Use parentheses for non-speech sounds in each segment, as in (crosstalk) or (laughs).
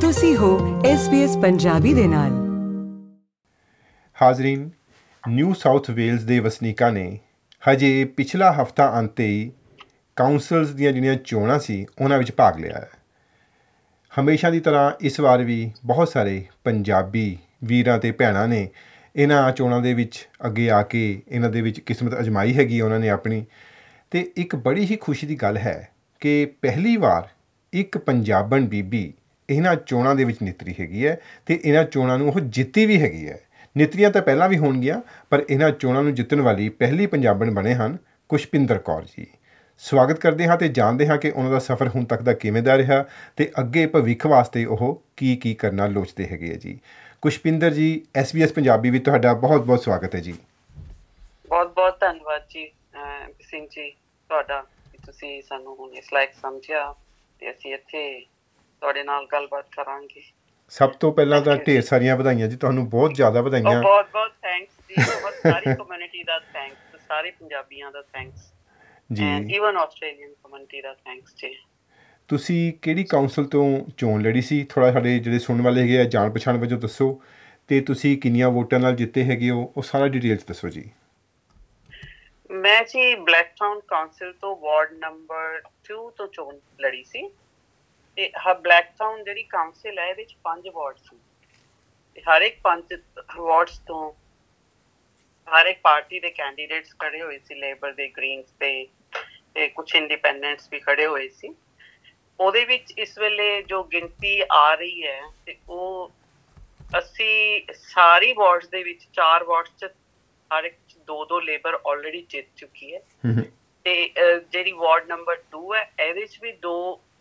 ਤੁਸੀਂ ਹੋ SBS ਪੰਜਾਬੀ ਦੇ ਨਾਲ। ਹਾਜ਼ਰੀਨ ਨਿਊ ਸਾਊਥ ਵੇਲਜ਼ ਦੇ ਵਸਨੀਕਾਂ ਨੇ ਹਜੇ ਪਿਛਲਾ ਹਫਤਾ ਅੰਤੇ ਹੀ ਕਾਉਂਸਲਸ ਦੀਆਂ ਜਿਹੜੀਆਂ ਚੋਣਾਂ ਸੀ, ਉਹਨਾਂ ਵਿੱਚ ਭਾਗ ਲਿਆ ਹੈ। ਹਮੇਸ਼ਾ ਦੀ ਤਰ੍ਹਾਂ ਇਸ ਵਾਰ ਵੀ ਬਹੁਤ ਸਾਰੇ ਪੰਜਾਬੀ ਵੀਰਾਂ ਤੇ ਭੈਣਾਂ ਨੇ ਇਹਨਾਂ ਚੋਣਾਂ ਦੇ ਵਿੱਚ ਅੱਗੇ ਆ ਕੇ ਇਹਨਾਂ ਦੇ ਵਿੱਚ ਕਿਸਮਤ ਅਜਮਾਈ ਹੈਗੀ ਉਹਨਾਂ ਨੇ ਆਪਣੀ। ਤੇ ਇੱਕ ਬੜੀ ਹੀ ਖੁਸ਼ੀ ਦੀ ਗੱਲ ਹੈ ਕਿ ਪਹਿਲੀ ਵਾਰ ਇੱਕ ਪੰਜਾਬਣ ਬੀਬੀ ਇਹਨਾਂ ਚੋਣਾਂ ਦੇ ਵਿੱਚ ਨਿਤਰੀ ਹੈਗੀ ਹੈ ਤੇ ਇਹਨਾਂ ਚੋਣਾਂ ਨੂੰ ਉਹ ਜਿੱਤੀ ਵੀ ਹੈਗੀ ਹੈ। ਨਿਤਰੀਆਂ ਤਾਂ ਪਹਿਲਾਂ ਵੀ ਹੋਣਗੀਆਂ, ਪਰ ਇਹਨਾਂ ਚੋਣਾਂ ਨੂੰ ਜਿੱਤਣ ਵਾਲੀ ਪਹਿਲੀ ਪੰਜਾਬਣ ਬਣੇ ਹਨ ਕੁਸ਼ਪਿੰਦਰ ਕੌਰ ਜੀ। ਸਵਾਗਤ ਕਰਦੇ ਹਾਂ ਤੇ ਜਾਣਦੇ ਹਾਂ ਕਿ ਉਹਨਾਂ ਦਾ ਸਫ਼ਰ ਹੁਣ ਤੱਕ ਦਾ ਕਿਵੇਂ ਦਾ ਰਿਹਾ ਤੇ ਅੱਗੇ ਭਵਿੱਖ ਵਾਸਤੇ ਉਹ ਕੀ ਕੀ ਕਰਨਾ ਲੋਚਦੇ ਹੈਗੇ ਆ ਜੀ। ਕੁਸ਼ਪਿੰਦਰ ਜੀ SBS ਪੰਜਾਬੀ ਵਿੱਚ ਤੁਹਾਡਾ ਬਹੁਤ-ਬਹੁਤ ਸਵਾਗਤ ਹੈ ਜੀ। ਬਹੁਤ ਬਹੁਤ ਧੰਨਵਾਦ ਜੀ, ਅਹ, ਸਿੰਘ ਜੀ, ਤੁਹਾਡਾ ਕਿ ਤੁਸੀਂ ਸਾਨੂੰ ਹੁਣ ਇਸ ਲਾਇਕ ਸਮਝਿਆ ਤੇ ਅਸੀਂ ਇੱਥੇ ਤੁਹਾਡੇ ਨਾਲ ਗੱਲਬਾਤ ਕਰਾਂਗੇ। ਸਭ ਤੋਂ ਪਹਿਲਾਂ ਤਾਂ ਢੇਰ ਸਾਰੀਆਂ ਵਧਾਈਆਂ ਜੀ ਤੁਹਾਨੂੰ ਬਹੁਤ ਜ਼ਿਆਦਾ ਵਧਾਈਆਂ। ਬਹੁਤ ਬਹੁਤ ਥੈਂਕਸ ਜੀ ਬਹੁਤ ਸਾਰੀ ਕਮਿਊਨਿਟੀ ਦਾ ਥੈਂਕਸ ਸਾਰੇ ਪੰਜਾਬੀਆਂ ਦਾ ਥੈਂਕਸ ਜੀ। ਇਵਨ ਆਸਟ੍ਰੇਲੀਅਨ ਕਮਿਊਨਿਟੀ ਦਾ ਥੈਂਕਸ ਜੀ। ਤੁਸੀਂ ਕਿਹੜੀ ਕਾਉਂਸਲ ਤੋਂ ਚੋਣ ਲੜੀ ਸੀ? ਥੋੜਾ ਸਾਡੇ ਜਿਹੜੇ ਸੁਣਨ ਵਾਲੇ ਹੈਗੇ ਆ ਜਾਣ ਪਛਾਣ ਵਜੋਂ ਦੱਸੋ। ਤੇ ਤੁਸੀਂ ਕਿੰਨੀਆਂ ਵੋਟਾਂ ਨਾਲ ਜਿੱਤੇ ਹੈਗੇ ਹੋ? ਉਹ ਸਾਰਾ ਡਿਟੇਲਸ ਦੱਸੋ ਜੀ। ਮੈਂ ਜੀ ਬਲੈਕਟਾਊਨ ਕਾਉਂਸਲ ਤੋਂ ਵਾਰਡ ਨੰਬਰ 2 ਤੋਂ ਚੋਣ ਲੜੀ ਸੀ। ਤੇ ਹ ਬਲੈਕਟਾਊਨ ਜਿਹੜੀ ਕਾਉਂਸਲ ਹੈ ਇਹਦੇ ਵਿੱਚ ਪੰਜ ਵਾਰਡ ਸੀ ਤੇ ਹਰ ਇੱਕ ਪੰਜ ਵਾਰਡਸ ਤੋਂ ਹਰ ਇੱਕ ਪਾਰਟੀ ਦੇ ਕੈਂਡੀਡੇਟਸ ਖੜੇ ਹੋਏ ਸੀ ਲੇਬਰ ਦੇ ਗ੍ਰੀਨਸ ਤੇ ਤੇ ਕੁਝ ਇੰਡੀਪੈਂਡੈਂਟਸ ਵੀ ਖੜੇ ਹੋਏ ਸੀ। ਉਹਦੇ ਵਿੱਚ ਇਸ ਵੇਲੇ ਜੋ ਗਿਣਤੀ ਆ ਰਹੀ ਹੈ ਤੇ ਉਹ ਅਸੀਂ ਸਾਰੀ ਵਾਰਡਸ ਦੇ ਵਿੱਚ ਚਾਰ ਵਾਰਡਸ ਚ ਹਰ ਇੱਕ ਚ ਦੋ ਦੋ ਲੇਬਰ ਆਲਰੇਡੀ ਜਿੱਤ ਚੁੱਕੀ ਹੈ। ਤੇ ਜਿਹੜੀ ਵਾਰਡ ਨੰਬਰ 2 ਹੈ ਇਹਦੇ ਵਿੱਚ ਵੀ ਦੋ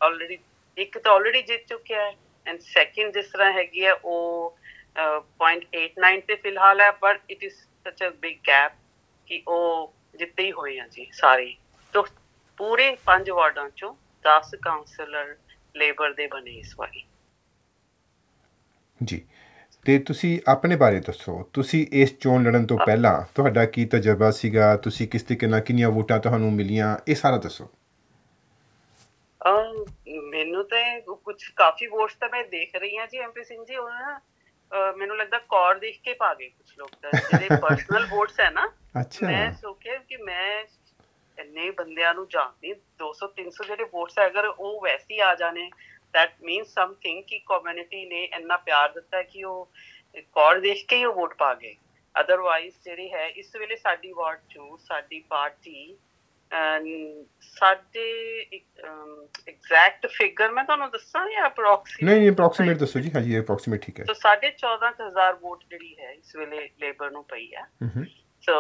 ਆਲਰੇਡੀ ਇੱਕ ਤਾਂ ਆਲਰੇਡੀ ਜਿੱਤ ਚੁੱਕਿਆ ਹੈ ਐਂਡ ਸੈਕਿੰਡ ਜਿਸ ਤਰ੍ਹਾਂ ਹੈਗੀ ਹੈ ਉਹ ਅਹ, 0.89 ਤੇ ਫਿਲਹਾਲ ਹੈ ਬਟ ਇਟ ਇਜ਼ ਸੱਚ ਅ ਬਿਗ ਗੈਪ ਕਿ ਉਹ ਜਿੱਤੇ ਹੀ ਹੋਏ ਆ ਜੀ ਸਾਰੇ। ਤੋਂ ਪੂਰੇ ਪੰਜ ਵਾਰਡਾਂ ਚੋਂ 10 ਕਾਉਂਸਲਰ ਲੇਬਰ ਦੇ ਬਣੇ ਇਸ ਵਾਰੀ। ਜੀ ਤੇ ਤੁਸੀਂ ਆਪਣੇ ਬਾਰੇ ਦੱਸੋ ਤੁਸੀਂ ਇਸ ਚੋਣ ਲੜਨ ਤੋਂ ਪਹਿਲਾਂ ਤੁਹਾਡਾ ਕੀ ਤਜਰਬਾ ਸੀਗਾ ਤੁਸੀਂ ਕਿਸ ਤਰੀਕੇ ਨਾਲ ਕਿੰਨੀਆਂ ਵੋਟਾਂ ਤੁਹਾਨੂੰ ਮਿਲੀਆਂ ਇਹ ਸਾਰਾ ਦੱਸੋ। ਮੈਨੂੰ ਤੇ ਕੁਝ ਕਾਫੀ ਵੋਟਸ ਤਾਂ ਮੈਂ ਦੇਖ ਰਹੀ ਹਾਂ ਜੀ ਐਮਪੀ ਸਿੰਘ ਜੀ ਉਹਨਾਂ ਮੈਨੂੰ ਲੱਗਦਾ ਕੌਰ ਦੇਖ ਕੇ ਪਾ ਗਏ ਕੁਝ ਲੋਕ ਤਾਂ ਜਿਹੜੇ (laughs) ਪਰਸਨਲ ਵੋਟਸ ਹੈ ਨਾ। ਮੈਂ ਸੋਚਿਆ ਕਿ ਮੈਂ ਇੰਨੇ ਬੰਦਿਆਂ ਨੂੰ ਜਾਣਦੀ 200 300 ਜਿਹੜੇ ਵੋਟਸ ਹੈ ਅਗਰ ਉਹ ਵੈਸੇ ਹੀ ਆ ਜਾਣੇ that means something ਕਿ ਕਮਿਊਨਿਟੀ ਨੇ ਇੰਨਾ ਪਿਆਰ ਦਿੱਤਾ ਕਿ ਉਹ ਕੌਰ ਦੇਖ ਕੇ ਹੀ ਉਹ ਵੋਟ ਪਾ ਗਏ। ਅਦਰਵਾਈਜ਼ ਜਿਹੜੀ ਹੈ ਇਸ ਵੇਲੇ ਸਾਡੀ ਵਾਰਡ ਚੋਂ ਸਾਡੀ ਪਾਰਟੀ ਸਾਡੇ ਐਗਜ਼ੈਕਟ ਫਿਗਰ ਮੈਂ ਤੁਹਾਨੂੰ ਦੱਸਾਂ ਜਾਂ ਅਪਰੋਕਸੀਮੇਟ ਨਹੀਂ ਨਹੀਂ ਅਪਰੋਕਸੀਮੇਟ ਦੱਸੋ ਜੀ। ਹਾਂਜੀ ਅਪਰੋਕਸੀਮੇਟ ਠੀਕ ਹੈ। ਸੋ ਸਾਢੇ 14000 ਵੋਟ ਜਿਹੜੀ ਹੈ ਇਸ ਵੇਲੇ ਲੇਬਰ ਨੂੰ ਪਈ ਹੂੰ। ਸੋ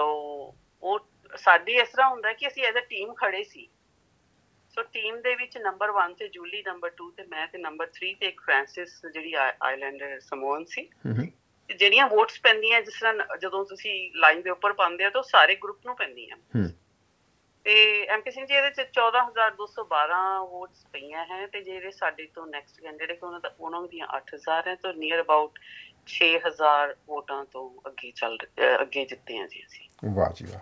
ਉਹ ਸਾਡੀ ਇਸ ਤਰ੍ਹਾਂ ਹੁੰਦਾ ਕਿ ਅਸੀਂ ਐਜ਼ ਅ ਟੀਮ ਖੜੇ ਸੀ। ਸੋ ਟੀਮ ਦੇ ਵਿੱਚ ਨੰਬਰ 1 ਤੇ ਜੂਲੀ ਨੰਬਰ 2 ਤੇ ਮੈਂ ਤੇ ਨੰਬਰ 3 ਤੇ ਇੱਕ ਫ੍ਰਾਂਸਿਸ ਜਿਹੜੀ ਆਈਲੈਂਡਰ ਸਮੋਨ ਸੀ। ਜਿਹੜੀਆਂ ਵੋਟਸ ਪੈਂਦੀਆਂ ਜਿਸ ਤਰ੍ਹਾਂ ਜਦੋਂ ਤੁਸੀਂ ਲਾਈਨ ਦੇ ਉੱਪਰ ਪਾਉਂਦੇ ਆ ਤਾਂ ਸਾਰੇ ਗਰੁੱਪ ਨੂੰ ਪੈਂਦੀਆਂ। ਤੇ ਐਮਪੀ ਸਿੰਘ ਜੀ, ਇਹਦੇ ਚ 14212 ਵੋਟਸ ਪਈਆਂ ਹੈ ਤੇ ਜਿਹੜੇ ਸਾਡੇ ਤੋਂ ਨੈਕਸਟ ਕੈਂਡੀਡੇਟ ਉਹਨਾਂ ਦਾ, ਉਹਨਾਂ ਦੀਆਂ 8000 ਹੈ, ਤਾਂ ਨੀਅਰ ਅਬਾਊਟ 6000 ਵੋਟਾਂ ਤੋਂ ਅੱਗੇ ਚੱਲ ਅਹ ਅੱਗੇ ਜਿੱਤੇ ਆ ਜੀ ਅਸੀਂ। ਵਾਹ ਜੀ ਵਾਹ।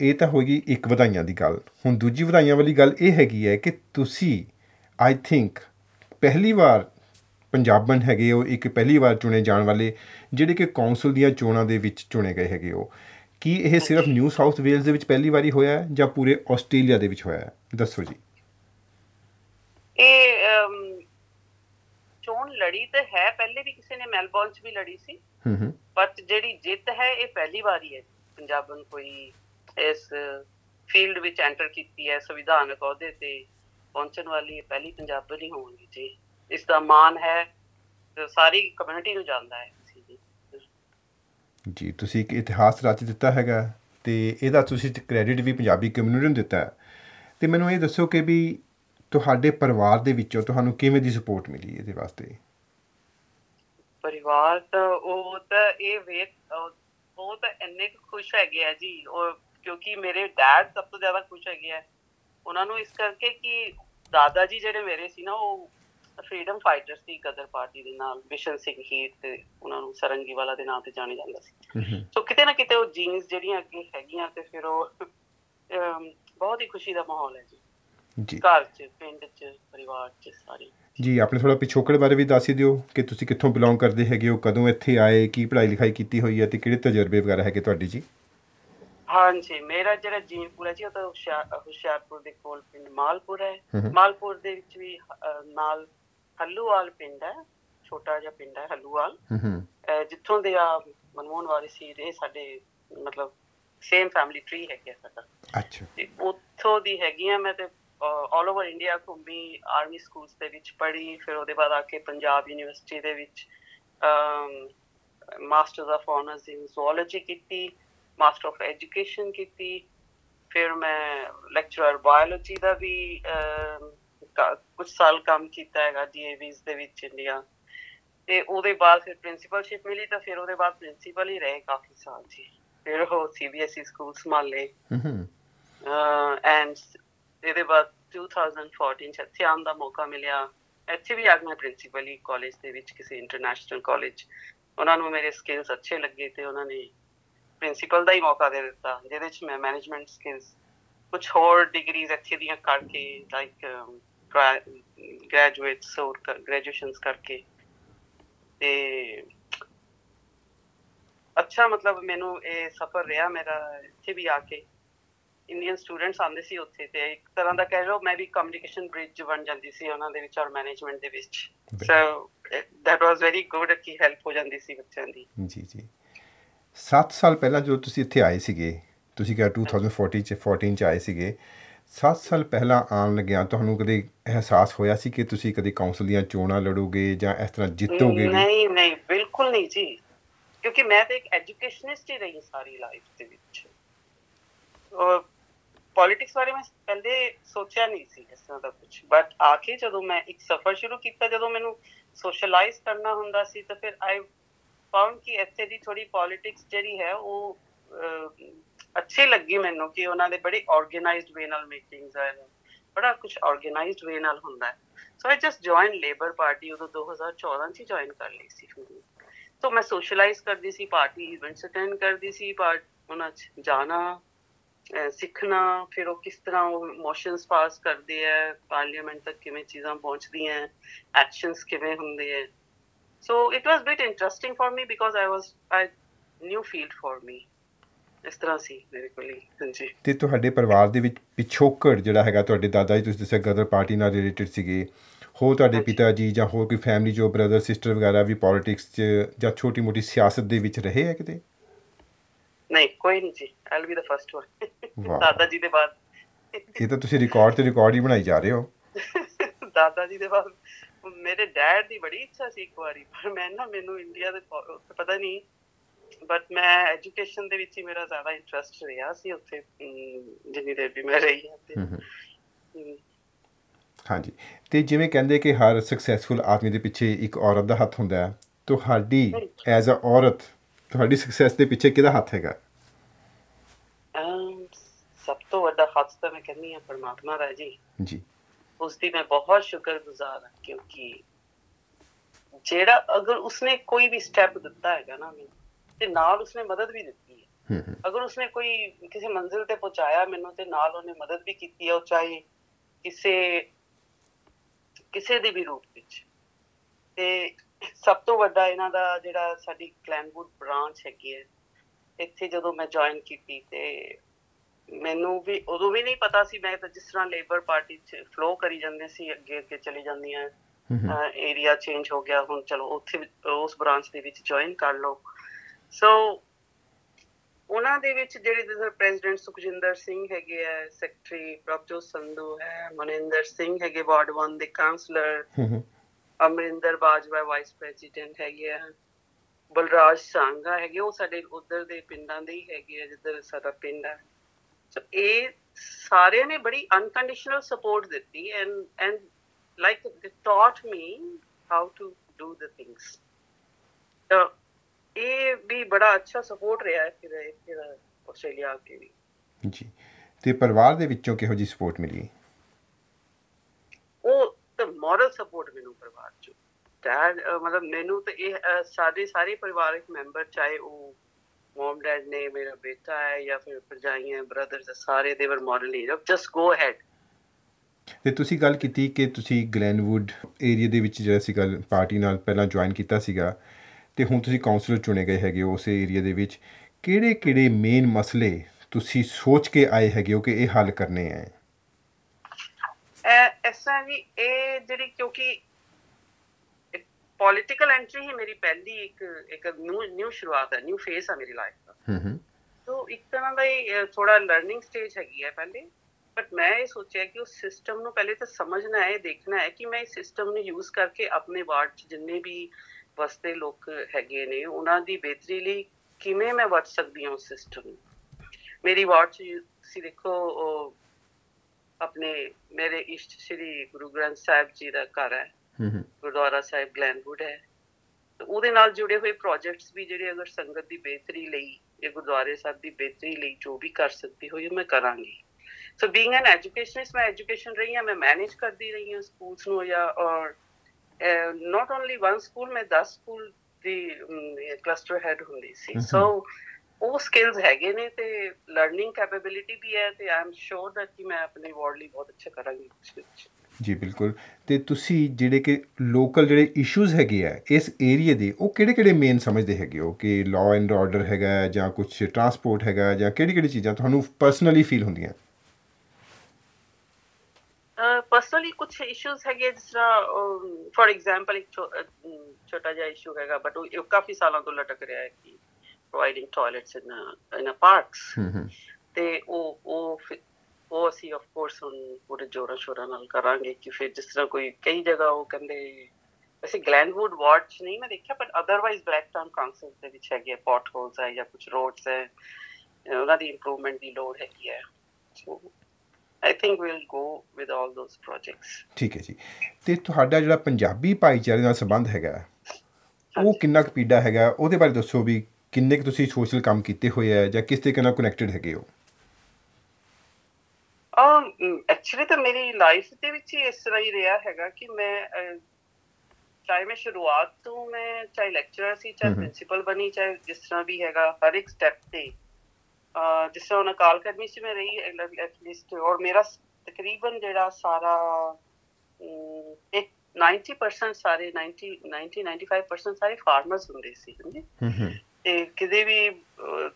ਇਹ ਤਾਂ ਹੋਈ ਇੱਕ ਵਧਾਈਆਂ ਦੀ ਗੱਲ। ਹੁਣ ਦੂਜੀ ਵਧਾਈਆਂ ਵਾਲੀ ਗੱਲ ਇਹ ਹੈਗੀ ਹੈ ਕਿ ਤੁਸੀਂ ਆਈ ਥਿੰਕ ਪਹਿਲੀ ਵਾਰ ਪੰਜਾਬਣ ਹੈਗੇ ਹੋ, ਇੱਕ ਪਹਿਲੀ ਵਾਰ ਚੁਣੇ ਜਾਣ ਵਾਲੇ, ਜਿਹੜੇ ਕਿ ਕੌਂਸਲ ਦੀਆਂ ਚੋਣਾਂ ਦੇ ਵਿੱਚ ਚੁਣੇ ਗਏ ਹੈਗੇ ਹੋ। ਕੀ ਇਹ ਸਿਰਫ ਨਿਊ ਸਾਊਥ ਵੇਲਜ਼ ਦੇ ਵਿੱਚ ਪਹਿਲੀ ਵਾਰੀ ਹੋਇਆ ਹੈ ਜਾਂ ਪੂਰੇ ਆਸਟ੍ਰੇਲੀਆ ਦੇ ਵਿੱਚ ਹੋਇਆ ਹੈ? ਦੱਸੋ ਜੀ। ਇਹ ਚੋਣ ਲੜੀ ਤੇ ਹੈ ਪਹਿਲੇ ਵੀ ਕਿਸੇ ਨੇ ਮੈਲਬੌਰਨ ਚ ਵੀ ਲੜੀ ਸੀ। ਹੂੰ ਹੂੰ। ਬਟ ਜਿਹੜੀ ਜਿੱਤ ਹੈ ਇਹ ਪਹਿਲੀ ਵਾਰੀ ਹੈ। ਪੰਜਾਬਨ ਕੋਈ ਇਸ ਫੀਲਡ ਵਿੱਚ ਐਂਟਰ ਕੀਤੀ ਹੈ ਸੰਵਿਧਾਨਕ ਅਹੁਦੇ ਤੇ ਪਹੁੰਚਣ ਵਾਲੀ ਇਹ ਪਹਿਲੀ ਪੰਜਾਬਣ ਹੀ ਹੋਣਗੀ ਜੀ। ਇਸ ਦਾ ਮਾਣ ਹੈ ਸਾਰੀ ਕਮਿਊਨਿਟੀ ਨੂੰ ਜਾਣਦਾ ਹੈ। ਜੀ ਜੀ ਤੁਸੀਂ ਇੱਕ ਇਤਿਹਾਸ ਰਚ ਦਿੱਤਾ ਹੈਗਾ ਤੇ ਇਹਦਾ ਤੁਸੀਂ ਕ੍ਰੈਡਿਟ ਵੀ ਪੰਜਾਬੀ ਕਮਿਊਨਿਟੀ ਨੂੰ ਦਿੱਤਾ ਹੈ। ਤੇ ਮੈਨੂੰ ਇਹ ਦੱਸੋ ਕਿ ਵੀ ਤੁਹਾਡੇ ਪਰਿਵਾਰ ਦੇ ਵਿੱਚੋਂ ਤੁਹਾਨੂੰ ਕਿਵੇਂ ਦੀ ਸਪੋਰਟ ਮਿਲੀ ਇਹਦੇ ਵਾਸਤੇ? ਪਰਿਵਾਰ ਤਾਂ ਉਹ ਤਾਂ ਇਹ ਵੇਖ, ਉਹ- ਉਹ ਤਾਂ ਇੰਨੇ ਕੁ ਖੁਸ਼ ਹੈਗੇ ਆ ਜੀ, ਉਹ ਕਿਉਂਕਿ ਮੇਰੇ ਡੈਡ ਸਭ ਤੋਂ ਜ਼ਿਆਦਾ ਖੁਸ਼ ਹੈਗੇ ਆ। ਉਹਨਾਂ ਨੂੰ ਇਸ ਕਰਕੇ ਕਿ ਦਾਦਾ ਜੀ ਜਿਹੜੇ ਮੇਰੇ ਸੀ ਨਾ, ਉਹ ਫਰੀडम ਫਾਈਟਰ ਸੀ ਗਦਰ ਪਾਰਟੀ ਦੇ ਨਾਲ ਬਿਸ਼ਨ ਸਿੰਘ ਹੀਰ ਤੇ ਉਹਨਾਂ ਨੂੰ ਸਰੰਗੀ ਵਾਲਾ ਦੇ ਨਾਂ ਤੇ ਜਾਣਿਆ ਜਾਂਦਾ ਸੀ। ਸੋ ਕਿਤੇ ਨਾ ਕਿਤੇ ਉਹ ਜੀਨਸ ਜਿਹੜੀਆਂ ਅੱਗੇ ਹੈਗੀਆਂ ਤੇ ਫਿਰ ਉਹ ਬਹੁਤ ਹੀ ਖੁਸ਼ੀ ਦਾ ਮਾਹੌਲ ਹੈ ਜੀ। ਜੀ। ਘਰ 'ਚ ਪਿੰਡ 'ਚ ਪਰਿਵਾਰ 'ਚ ਸਾਰੇ। ਜੀ ਆਪਣੇ ਥੋੜਾ ਪਿਛੋਕੜ ਬਾਰੇ ਵੀ ਦੱਸ ਦਿਓ ਕਿ ਤੁਸੀਂ ਕਿੱਥੋਂ ਬਿਲੋਂਗ ਕਰਦੇ ਹੈਗੇ ਹੋ ਕਦੋਂ ਇੱਥੇ ਆਏ ਕੀ ਪੜ੍ਹਾਈ ਲਿਖਾਈ ਕੀਤੀ ਹੋਈ ਹੈ ਤੇ ਕਿਹੜੇ ਤਜਰਬੇ ਵਗੈਰਾ ਹੈਗੇ ਤੁਹਾਡੀ ਜੀ? ਹਾਂਜੀ ਮੇਰਾ ਜਿਹੜਾ ਜੀਨਪੁਰ ਹੈ ਜੀ ਉਹ ਤਾਂ ਹੁਸ਼ਿਆਰ- ਹੁਸ਼ਿਆਰਪੁਰ ਦੇ ਕੋਲ ਪਿੰਡ ਮਾਲਪੁਰ ਹੈ। ਮਾਲਪੁਰ ਦੇ ਵਿੱਚ ਵੀ ਨਾਲ ਹੱਲੂਵਾਲ ਪਿੰਡ ਹੈ ਛੋਟਾ ਜਿਹਾ ਪਿੰਡ ਹੈ ਹੱਲੂਵਾਲ। ਜਿੱਥੋਂ ਦੇ ਆ ਮਨਮੋਹਨ ਵਾਰਿਸ ਸੀ ਇਹ ਸਾਡੇ ਮਤਲਬ ਸੇਮ ਫੈਮਿਲੀ ਟਰੀ ਹੈ ਸਾਡਾ। ਅੱਛਾ। ਤੇ ਉੱਥੋਂ ਦੀ ਹੈਗੀ ਆ ਮੈਂ ਤੇ ਆਲ ਓਵਰ ਇੰਡੀਆ ਘੁੰਮੀ ਆਰਮੀ ਸਕੂਲਸ ਦੇ ਵਿੱਚ ਪੜ੍ਹੀ ਫਿਰ ਉਹਦੇ ਬਾਅਦ ਆ ਕੇ ਪੰਜਾਬ ਯੂਨੀਵਰਸਿਟੀ ਦੇ ਵਿੱਚ masters of honours in zoology ਕੀਤੀ ਮਾਸਟਰ ਆਫ ਐਜੂਕੇਸ਼ਨ ਕੀਤੀ ਫਿਰ ਮੈਂ ਲੈਕਚਰਰ ਬਾਇਓਲੋਜੀ ਦਾ ਵੀ ਕੁਝ ਸਾਲ ਕੰਮ ਕੀਤਾ ਹੈਗਾ ਡੀਏਵੀਜ਼ ਦੇ ਵਿੱਚ ਇੰਡੀਆ ਤੇ ਉਹਦੇ ਬਾਅਦ ਫਿਰ ਪ੍ਰਿੰਸੀਪਲਸ਼ਿਪ ਮਿਲੀ ਤਾਂ ਫਿਰ ਉਹਦੇ ਬਾਅਦ ਪ੍ਰਿੰਸੀਪਲ ਹੀ ਰਹੇ ਕਾਫੀ ਸਾਲ ਜੀ। ਫਿਰ ਉਹ ਸੀਬੀਐਸਈ ਸਕੂਲ ਸੰਭਾਲੇ। ਹੂੰ ਹੂੰ ਐਂਡ ਇਹਦੇ ਬਾਅਦ 2014 ਚ ਇੱਥੇ ਆਉਣ ਦਾ ਮੌਕਾ ਮਿਲਿਆ। ਇੱਥੇ ਵੀ ਆ ਮੈਂ ਪ੍ਰਿੰਸੀਪਲ ਹੀ ਕਾਲਜ ਦੇ ਵਿੱਚ ਕਿਸੇ ਇੰਟਰਨੈਸ਼ਨਲ ਕਾਲਜ ਉਹਨਾਂ ਨੂੰ ਮੇਰੇ ਸਕਿੱਲਸ ਅੱਛੇ ਲੱਗੇ ਤੇ ਉਹਨਾਂ ਨੇ ਪ੍ਰਿੰਸੀਪਲ ਦਾ ਹੀ ਮੌਕਾ ਦੇ ਦਿੱਤਾ ਜਿਹਦੇ ਚ ਮੈਂ ਮੈਨੇਜਮੈਂਟ ਸਕਿੱਲਸ ਕੁਝ ਹੋਰ ਡਿਗਰੀਜ਼ ਇੱਥੇ ਦੀਆਂ ਕਰਕੇ ਲਾਈਕ ਗ੍ਰੈਜੂਏਟਸ ਹੋਰ ਗ੍ਰੈਜੂਏਸ਼ਨਸ ਕਰਕੇ। ਤੇ ਅੱਛਾ ਮਤਲਬ ਮੈਨੂੰ ਇਹ ਸਫਰ ਰਿਹਾ ਮੇਰਾ ਇੱਥੇ ਵੀ ਆ ਕੇ। ਇੰਡੀਅਨ ਸਟੂਡੈਂਟਸ ਆਉਂਦੇ ਸੀ ਉੱਥੇ ਤੇ ਇੱਕ ਤਰ੍ਹਾਂ ਦਾ ਕਹਿ ਲਓ ਮੈਂ ਵੀ ਕਮਿਊਨੀਕੇਸ਼ਨ ਬ੍ਰਿਜ ਬਣ ਜਾਂਦੀ ਸੀ ਉਹਨਾਂ ਦੇ ਵਿੱਚ ਔਰ ਮੈਨੇਜਮੈਂਟ ਦੇ ਵਿੱਚ। So that was very good ਕਿ ਹੈਲਪ ਹੋ ਜਾਂਦੀ ਸੀ ਬੱਚਿਆਂ ਦੀ। ਜੀ ਜੀ। 7 ਸਾਲ ਪਹਿਲਾਂ ਜਦੋਂ ਤੁਸੀਂ ਇੱਥੇ ਆਏ ਸੀਗੇ ਤੁਸੀਂ ਕਿਹਾ 2014 ਚ 14 ਚ ਆਏ ਸੀਗੇ 7 ਸਾਲ ਪਹਿਲਾਂ ਆਉਣ ਲੱਗਿਆ ਤੁਹਾਨੂੰ ਕਦੇ ਅਹਿਸਾਸ ਹੋਇਆ ਸੀ ਕਿ ਤੁਸੀਂ ਕਦੇ ਕਾਉਂਸਲ ਦੀਆਂ ਚੋਣਾਂ ਲੜੋਗੇ ਜਾਂ ਇਸ ਤਰ੍ਹਾਂ ਜਿੱਤੋਗੇ ਵੀ? ਨਹੀਂ ਨਹੀਂ ਬਿਲਕੁਲ ਨਹੀਂ ਜੀ। ਕਿਉਂਕਿ ਮੈਂ ਤਾਂ ਇੱਕ ਐਜੂਕੇਸ਼ਨਿਸਟ ਹੀ ਰਹੀ ਸਾਰੀ ਲਾਈਫ ਦੇ ਵਿੱਚ। ਔਰ ਪੋਲਿਟਿਕਸ ਬਾਰੇ ਮੈਂ ਪਹਿਲੇ ਸੋਚਿਆ ਨਹੀਂ ਸੀ ਇਸ ਤਰ੍ਹਾਂ ਦਾ ਕੁਝ ਬਟ ਆ ਕੇ ਜਦੋਂ ਮੈਂ ਇੱਕ ਸਫ਼ਰ ਸ਼ੁਰੂ ਕੀਤਾ ਜਦੋਂ ਮੈਨੂੰ ਸੋਸ਼ਲਾਈਜ਼ ਕਰਨਾ ਹੁੰਦਾ ਸੀ ਤਾਂ ਫਿਰ ਆਈ ਫਾਊਂਡ ਕਿ ਇੱਥੇ ਦੀ ਥੋੜੀ ਪੋਲਿਟਿਕਸ ਜਿਹੜੀ ਹੈ ਉਹ ਅਹ, ਅੱਛੀ ਲੱਗੀ ਮੈਨੂੰ ਕਿ ਉਹਨਾਂ ਦੇ ਬੜੀ ਆਰਗੇਨਾਈਜ਼ਡ ਵੇ ਨਾਲ ਮੀਟਿੰਗਸ ਆਏ ਬੜਾ ਕੁਝ ਆਰਗੇਨਾਈਜ਼ਡ ਵੇ ਨਾਲ ਹੁੰਦਾ ਹੈ। So I just join Labour Party ਉਦੋਂ 2014 ਚ ਜੁਆਇਨ ਕਰ ਲਈ ਸੀ ਸੋ ਮੈਂ। ਸੋਸ਼ਲਾਈਜ਼ ਕਰਦੀ ਸੀ, ਪਾਰਟੀ ਇਵੈਂਟਸ ਅਟੈਂਡ ਕਰਦੀ ਸੀ ਪਾਰਟ ਉਹਨਾਂ ਚ ਜਾਣਾ ਸਿੱਖਣਾ, ਫਿਰ ਉਹ ਕਿਸ ਤਰ੍ਹਾਂ ਉਹ ਮੋਸ਼ਨਸ ਪਾਸ ਕਰਦੇ ਆ ਪਾਰਲੀਮੈਂਟ ਤੱਕ ਕਿਵੇਂ ਚੀਜ਼ਾਂ ਪਹੁੰਚਦੀਆਂ ਐਕਸ਼ਨਸ ਕਿਵੇਂ ਹੁੰਦੇ ਆ so it was bit interesting for me because I was I new field for me ਇਸ ਤਰ੍ਹਾਂ ਸੀ ਮੇਰੇ ਕੋਲ ਹੀ ਹਾਂਜੀ। ਤੇ ਤੁਹਾਡੇ ਪਰਿਵਾਰ ਦੇ ਵਿੱਚ ਪਿਛੋਕੜ ਜਿਹੜਾ ਹੈਗਾ ਤੁਹਾਡੇ ਦਾਦਾ ਜੀ ਤੁਸੀਂ ਦੱਸਿਆ ਗਦਰ ਪਾਰਟੀ ਨਾਲ ਰਿਲੇਟਡ ਸੀਗੇ। ਹੋਰ ਤੁਹਾਡੇ। ਪਿਤਾ ਜੀ ਜਾਂ ਹੋਰ ਕੋਈ ਫੈਮਿਲੀ ਜੋ ਬ੍ਰਦਰ ਸਿਸਟਰ ਵਗੈਰਾ ਵੀ ਪੋਲਿਟਿਕਸ 'ਚ ਜਾਂ ਛੋਟੀ ਮੋਟੀ ਸਿਆਸਤ ਦੇ ਵਿੱਚ ਰਹੇ ਹੈ ਕਿਤੇ? ਨਹੀਂ ਕੋਈ ਨਹੀਂ ਜੀ I will be the first one. ਦਾਦਾ ਜੀ ਦੇ ਬਾਅਦ। ਇਹ ਤਾਂ ਤੁਸੀਂ ਰਿਕਾਰਡ ਤੇ ਰਿਕਾਰਡ ਹੀ ਬਣਾਈ ਜਾ ਰਹੇ ਹੋ। ਦਾਦਾ ਜੀ ਦੇ ਬਾਅਦ ਮੇਰੇ ਡੈਡ ਦੀ ਬੜੀ ਇੱਛਾ ਸੀ ਇੱਕ ਵਾਰੀ ਪਰ ਮੈਂ ਨਾ ਮੈਨੂੰ ਇੰਡੀਆ ਦੇ ਪਤਾ ਨਹੀਂ ਬਟ ਮੈਂ ਐਜੂਕੇਸ਼ਨ ਦੇ ਵਿੱਚ ਹੀ ਮੇਰਾ ਜ਼ਿਆਦਾ ਇੰਟਰਸਟ ਰਿਹਾ ਸੀ ਉੱਥੇ ਜਿੰਨੀ ਦੇਰ ਵੀ ਮੈਂ ਰਹੀ ਹਾਂ ਹਾਂਜੀ। ਤੇ ਜਿਵੇਂ ਕਹਿੰਦੇ ਕਿ ਹਰ ਸਕਸੈਸਫੁਲ ਆਦਮੀ ਦੇ ਪਿੱਛੇ ਇੱਕ ਔਰਤ ਦਾ ਹੱਥ ਹੁੰਦਾ ਹੈ ਤੁਹਾਡੀ ਐਜ਼ ਅ ਔਰਤ ਤੁਹਾਡੀ ਸਕਸੈਸ ਦੇ ਪਿੱਛੇ ਕਿਹਦਾ ਹੱਥ ਹੈਗਾ? ਅਮ, ਸਭ ਤੋਂ ਵੱਡਾ ਹੱਥ ਤਾਂ ਮੈਂ ਕਹਿੰਦੀ ਹਾਂ ਪਰਮਾਤਮਾ ਦਾ ਜੀ। ਜੀ। ਉਸ ਦੀ ਮੈਂ ਬਹੁਤ ਸ਼ੁਕਰਗੁਜ਼ਾਰ ਹਾਂ ਕਿਉਂਕਿ ਜਿਹੜਾ ਅਗਰ ਉਸਨੇ ਕੋਈ ਵੀ ਸਟੈਪ ਦਿੱਤਾ ਹੈਗਾ ਨਾ ਮੈਨੂੰ ਤੇ ਨਾਲ ਉਸਨੇ ਮਦਦ ਵੀ ਦਿੱਤੀ ਹੈ। ਅਗਰ ਉਸਨੇ ਕੋਈ ਕਿਸੇ ਮੰਜ਼ਿਲ ਤੇ ਪਹੁੰਚਾਇਆ ਮੈਨੂੰ ਤੇ ਨਾਲ ਉਹਨੇ ਮਦਦ ਵੀ ਕੀਤੀ ਹੈ ਉਹ ਚਾਹੇ ਕਿਸੇ ਕਿਸੇ ਦੇ ਵੀ ਰੂਪ ਵਿੱਚ। ਤੇ ਸਭ ਤੋਂ ਵੱਡਾ ਇਹਨਾਂ ਦਾ ਜਿਹੜਾ ਸਾਡੀ ਕਲੈਨਵੁੱਡ ਬ੍ਰਾਂਚ ਹੈਗੀ ਹੈ ਇੱਥੇ ਜਦੋਂ ਮੈਂ ਜੁਆਇਨ ਕੀਤੀ ਤੇ ਮੈਨੂੰ ਵੀ ਉਦੋਂ ਵੀ ਨਹੀਂ ਪਤਾ ਸੀ ਮੈਂ ਤਾਂ ਜਿਸ ਤਰ੍ਹਾਂ ਲੇਬਰ ਪਾਰਟੀ ਚ ਫਲੋ ਕਰੀ ਜਾਂਦੇ ਸੀ ਅੱਗੇ ਅੱਗੇ ਚਲੀ ਜਾਂਦੀਆਂ। ਏਰੀਆ ਚੇਂਜ ਹੋ। ਗਿਆ ਹੁਣ ਚਲੋ ਉੱਥੇ ਉਸ ਬ੍ਰਾਂਚ ਦੇ ਵਿੱਚ ਜੁਆਇਨ ਕਰ ਲਓ। ਸੋ ਉਹਨਾਂ ਦੇ ਵਿੱਚ ਜਿਹੜੇ ਜਿਵੇਂ ਪ੍ਰੈਜ਼ੀਡੈਂਟ ਸੁਖਜਿੰਦਰ ਸਿੰਘ ਹੈਗੇ ਆ ਸੈਕਟਰੀ ਪ੍ਰਭਜੋਤ ਸੰਧੂ ਹੈ ਮਨਿੰਦਰ ਸਿੰਘ ਹੈਗੇ ਵਾਰਡ 1 ਦੇ councillor. Amarinder Bajwa vice president ਹੈਗੇ ਆ ਬਲਰਾਜ ਸਾਂਗਾ ਹੈਗੇ ਉਹ ਸਾਡੇ ਉਧਰ ਦੇ ਪਿੰਡਾਂ ਦੇ ਹੀ ਹੈਗੇ ਆ ਜਿੱਧਰ ਸਾਡਾ ਪਿੰਡ ਹੈ ਸੋ ਇਹ ਸਾਰਿਆਂ ਨੇ ਬੜੀ ਅਨਕੰਡੀਸ਼ਨਲ ਸਪੋਰਟ ਦਿੱਤੀ and and like they taught me how to do the things ਇਹ ਵੀ ਬੜਾ ਅੱਛਾ ਸਪੋਰਟ ਰਿਹਾ ਹੈ ਫਿਰ ਫਿਰ ਆਸਟ੍ਰੇਲੀਆ ਆ ਕੇ ਵੀ। ਜੀ। ਤੇ ਪਰਿਵਾਰ ਦੇ ਵਿੱਚੋਂ ਕਿਹੋ ਜੀ ਸਪੋਰਟ ਮਿਲੀ? ਉਹ ਤਾਂ ਮੋਰਲ ਸਪੋਰਟ ਮੈਨੂੰ ਪਰਿਵਾਰ ਚੋਂ। ਡੈਡ ਮਤਲਬ ਮੈਨੂੰ ਤਾਂ ਇਹ ਸਾਡੇ ਸਾਰੇ ਪਰਿਵਾਰਕ ਮੈਂਬਰ ਚਾਹੇ ਉਹ ਮਮ ਡੈਡ ਨੇ ਮੇਰਾ ਬੇਟਾ ਹੈ ਜਾਂ ਫਿਰ ਭਰਜਾਈਆਂ ਬ੍ਰਦਰਸ ਸਾਰੇ ਦੇ ਵਰ ਮੋਰਲੀ ਜਸਟ ਗੋ ਅਹੈਡ ਤੇ ਤੁਸੀਂ ਗੱਲ ਕੀਤੀ ਕਿ ਤੁਸੀਂ ਗਲੈਨਵੁੱਡ ਏਰੀਆ ਦੇ ਵਿੱਚ ਜਿਹੜਾ ਸੀਗਾ ਪਾਰਟੀ ਨਾਲ ਪਹਿਲਾਂ ਜੁਆਇਨ ਕੀਤਾ ਸੀਗਾ ਤੇ ਹੁਣ ਤੁਸੀਂ ਕਾਉਂਸਲਰ ਚੁਣੇ ਗਏ ਹੈਗੇ ਹੋ ਉਸ ਏਰੀਆ ਦੇ ਵਿੱਚ। ਕਿਹੜੇ ਕਿਹੜੇ ਮੇਨ ਮਸਲੇ ਤੁਸੀਂ ਸੋਚ ਕੇ ਆਏ ਹੈਗੇ ਹੋ ਕਿ ਇਹ ਹੱਲ ਕਰਨੇ ਇਹ ਇਸ ਤਰ੍ਹਾਂ ਜੀ ਇਹ ਜਿਹੜੀ ਕਿਉਂਕਿ ਪੋਲਿਟੀਕਲ ਐਂਟਰੀ ਹੀ ਮੇਰੀ ਪਹਿਲੀ ਇੱਕ ਇੱਕ ਨਿਊ ਨਿਊ ਸ਼ੁਰੂਆਤ ਹੈ ਨਿਊ ਫੇਸ ਹੈ ਮੇਰੀ ਲਾਈਫ ਦਾ। ਹੂੰ ਹੂੰ। ਸੋ ਇੱਕ ਤਰ੍ਹਾਂ ਦਾ ਹੀ ਥੋੜਾ ਲਰਨਿੰਗ ਸਟੇਜ ਹੈਗੀ ਹੈ ਪਹਿਲੇ। ਬਟ ਮੈਂ ਇਹ ਸੋਚਿਆ ਕਿ ਉਸ ਸਿਸਟਮ ਨੂੰ ਪਹਿਲੇ ਤਾਂ ਸਮਝਣਾ ਹੈ ਦੇਖਣਾ ਹੈ ਕਿ ਮੈਂ ਇਸ ਸਿਸਟਮ ਨੂੰ ਯੂਜ਼ ਕਰਕੇ ਆਪਣੇ ਵਾਰਡ 'ਚ ਜਿੰਨੇ ਵੀ ਵਸਦੇ ਲੋਕ ਹੈਗੇ ਨੇ ਉਹਨਾਂ ਦੀ ਬਿਹਤਰੀ ਲਈ ਕਿਵੇਂ ਮੈਂ ਵਰਤ ਸਕਦੀ ਹਾਂ ਉਸ ਸਿਸਟਮ ਨੂੰ? ਮੇਰੀ ਵਾਰਡ 'ਚ ਤੁਸੀਂ ਦੇਖੋ ਆਪਣੇ ਮੇਰੇ ਇਸ਼ਟ ਸ੍ਰੀ ਗੁਰੂ ਗ੍ਰੰਥ ਸਾਹਿਬ ਜੀ ਦਾ ਘਰ ਹੈ। ਗੁਰਦੁਆਰਾ ਸਾਹਿਬ ਗਲੈਨਵੁੱਡ ਹੈ। ਉਹਦੇ ਨਾਲ ਜੁੜੇ ਹੋਏ ਪ੍ਰੋਜੈਕਟਸ ਵੀ ਜਿਹੜੇ ਅਗਰ ਸੰਗਤ ਦੀ ਬਿਹਤਰੀ ਲਈ ਇਹ ਗੁਰਦੁਆਰੇ ਸਾਹਿਬ ਦੀ ਬਿਹਤਰੀ ਲਈ ਜੋ ਵੀ ਕਰ ਸਕਦੀ ਹੋਈ ਮੈਂ ਕਰਾਂਗੀ। ਸੋ ਬੀਇੰਗ ਐਨ ਐਜੂਕੇਸ਼ਨਿਸਟ ਮੈਂ ਐਜੂਕੇਸ਼ਨ ਰਹੀ ਹਾਂ ਮੈਂ ਮੈਨੇਜ ਕਰਦੀ ਰਹੀ ਹਾਂ ਸਕੂਲਸ ਨੂੰ ਜਾਂ ਔਰ ਨਾਟ ਓਨਲੀ ਵਨ ਸਕੂਲ ਮੈਂ 10 ਸਕੂਲ ਦੀ ਕਲਸਟਰ ਹੈਡ ਹੁੰਦੀ ਸੀ। ਸੋ ਉਹ ਸਕਿੱਲਸ ਹੈਗੇ ਨੇ ਤੇ ਲਰਨਿੰਗ ਕੈਪੇਬਿਲਿਟੀ ਵੀ ਹੈ ਤੇ ਆਈ ਐਮ ਸ਼ੋਰ ਦੈਟ ਕਿ ਮੈਂ ਆਪਣੇ ਵਾਰਡ ਲਈ ਬਹੁਤ ਅੱਛਾ ਕਰਾਂਗੀ ਵਿੱਚ। ਜੀ ਬਿਲਕੁਲ। ਤੇ ਤੁਸੀਂ ਜਿਹੜੇ ਕਿ ਲੋਕਲ ਜਿਹੜੇ ਇਸ਼ੂਜ਼ ਹੈਗੇ ਆ ਇਸ ਏਰੀਆ ਦੇ ਉਹ ਕਿਹੜੇ ਕਿਹੜੇ ਮੇਨ ਸਮਝਦੇ ਹੈਗੇ ਹੋ? ਕਿ ਲਾਅ ਐਂਡ ਆਰਡਰ ਹੈਗਾ ਜਾਂ ਕੁਝ ਟਰਾਂਸਪੋਰਟ ਹੈਗਾ ਜਾਂ ਕਿਹੜੀ ਕਿਹੜੀ ਚੀਜ਼ਾਂ ਤੁਹਾਨੂੰ ਪਰਸਨਲੀ ਫੀਲ ਹੁੰਦੀਆਂ? ਪਰਸਨਲੀ ਕੁਝ ਇਸ਼ੂਜ਼ ਹੈਗੇ ਜਿਸ ਤਰ੍ਹਾਂ ਫॉर ਐਗਜ਼ਾਮਪਲ ਇੱਕ ਛੋਟਾ ਜਿਹਾ ਇਸ਼ੂ ਹੈਗਾ ਬਟ ਉਹ ਕਾਫੀ ਸਾਲਾਂ ਤੋਂ ਲਟਕ ਰਿਹਾ ਹੈ ਕਿ providing toilets in in parks ਤੇ ਉਹ ਉਹ ਫਿਰ- ਉਹ ਅਸੀਂ ਆਫ ਕੋਰਸ ਹੁਣ ਪੂਰੇ ਜੋਰਾਂ ਸ਼ੋਰਾਂ ਨਾਲ ਕਰਾਂਗੇ ਕਿ ਫਿਰ ਜਿਸ ਤਰ੍ਹਾਂ ਕੋਈ ਕਈ ਜਗ੍ਹਾ ਉਹ ਕਹਿੰਦੇ ਵੈਸੇ ਗਲੈਨਵੁੱਡ ਵਾਰਡ 'ਚ ਨਹੀਂ ਮੈਂ ਦੇਖਿਆ but otherwise Blacktown council ਦੇ ਵਿੱਚ ਹੈਗੇ ਪੋਟ ਹੋਲਸ ਹੈ ਜਾਂ ਕੁਝ ਰੋਡਸ ਹੈ ਉਹਨਾਂ ਦੀ ਇੰਪਰੂਵਮੈਂਟ ਦੀ ਲੋੜ ਹੈਗੀ ਹੈ। So I think we'll go with all those projects ਠੀਕ ਹੈ ਜੀ ਤੇ ਤੁਹਾਡਾ ਜਿਹੜਾ ਪੰਜਾਬੀ ਭਾਈਚਾਰੇ ਨਾਲ ਸੰਬੰਧ ਹੈਗਾ ਉਹ। ਕਿੰਨਾ ਕੁ ਪੀੜਾ ਹੈਗਾ ਉਹਦੇ ਬਾਰੇ ਦੱਸੋ ਵੀ ਕਿੰਨੇ ਕੁ ਤੁਸੀਂ ਸੋਸ਼ਲ ਕੰਮ ਕੀਤੇ ਹੋਏ ਆ ਜਾਂ ਕਿਸ ਤਰੀਕੇ ਨਾਲ ਕਨੈਕਟਡ ਹੈਗੇ ਹੋ ਐਕਚੁਅਲੀ ਤਾਂ ਮੇਰੀ ਲਾਈਫ ਦੇ ਵਿੱਚ ਹੀ ਇਸ ਤਰ੍ਹਾਂ ਹੀ ਰਿਹਾ ਹੈਗਾ ਕਿ ਮੈਂ ਚਾਹੇ ਮੈਂ ਸ਼ੁਰੂਆਤ ਤੋਂ ਮੈਂ ਚਾਹੇ ਲੈਕਚਰਰ ਸੀ ਚਾਹੇ। ਪ੍ਰਿੰਸੀਪਲ ਬਣੀ ਚਾਹੇ ਜਿਸ ਤਰ੍ਹਾਂ ਵੀ ਹੈਗਾ ਹਰ ਇੱਕ ਸਟੈਪ ਤੇ ਜਿਸ ਤਰ੍ਹਾਂ ਉਹਨਾਂ ਕਾਲ ਅਕੈਡਮੀ 'ਚ ਮੈਂ ਰਹੀ ਐਟਲੀਸਟ ਔਰ ਮੇਰਾ ਤਕਰੀਬਨ ਜਿਹੜਾ ਸਾਰਾ ਇੱਕ 90% ਸਾਰੇ 90 90 95% ਸਾਰੇ ਫਾਰਮਰਸ ਹੁੰਦੇ ਸੀ ਹਾਂਜੀ। ਹੂੰ ਤੇ ਕਿਤੇ ਵੀ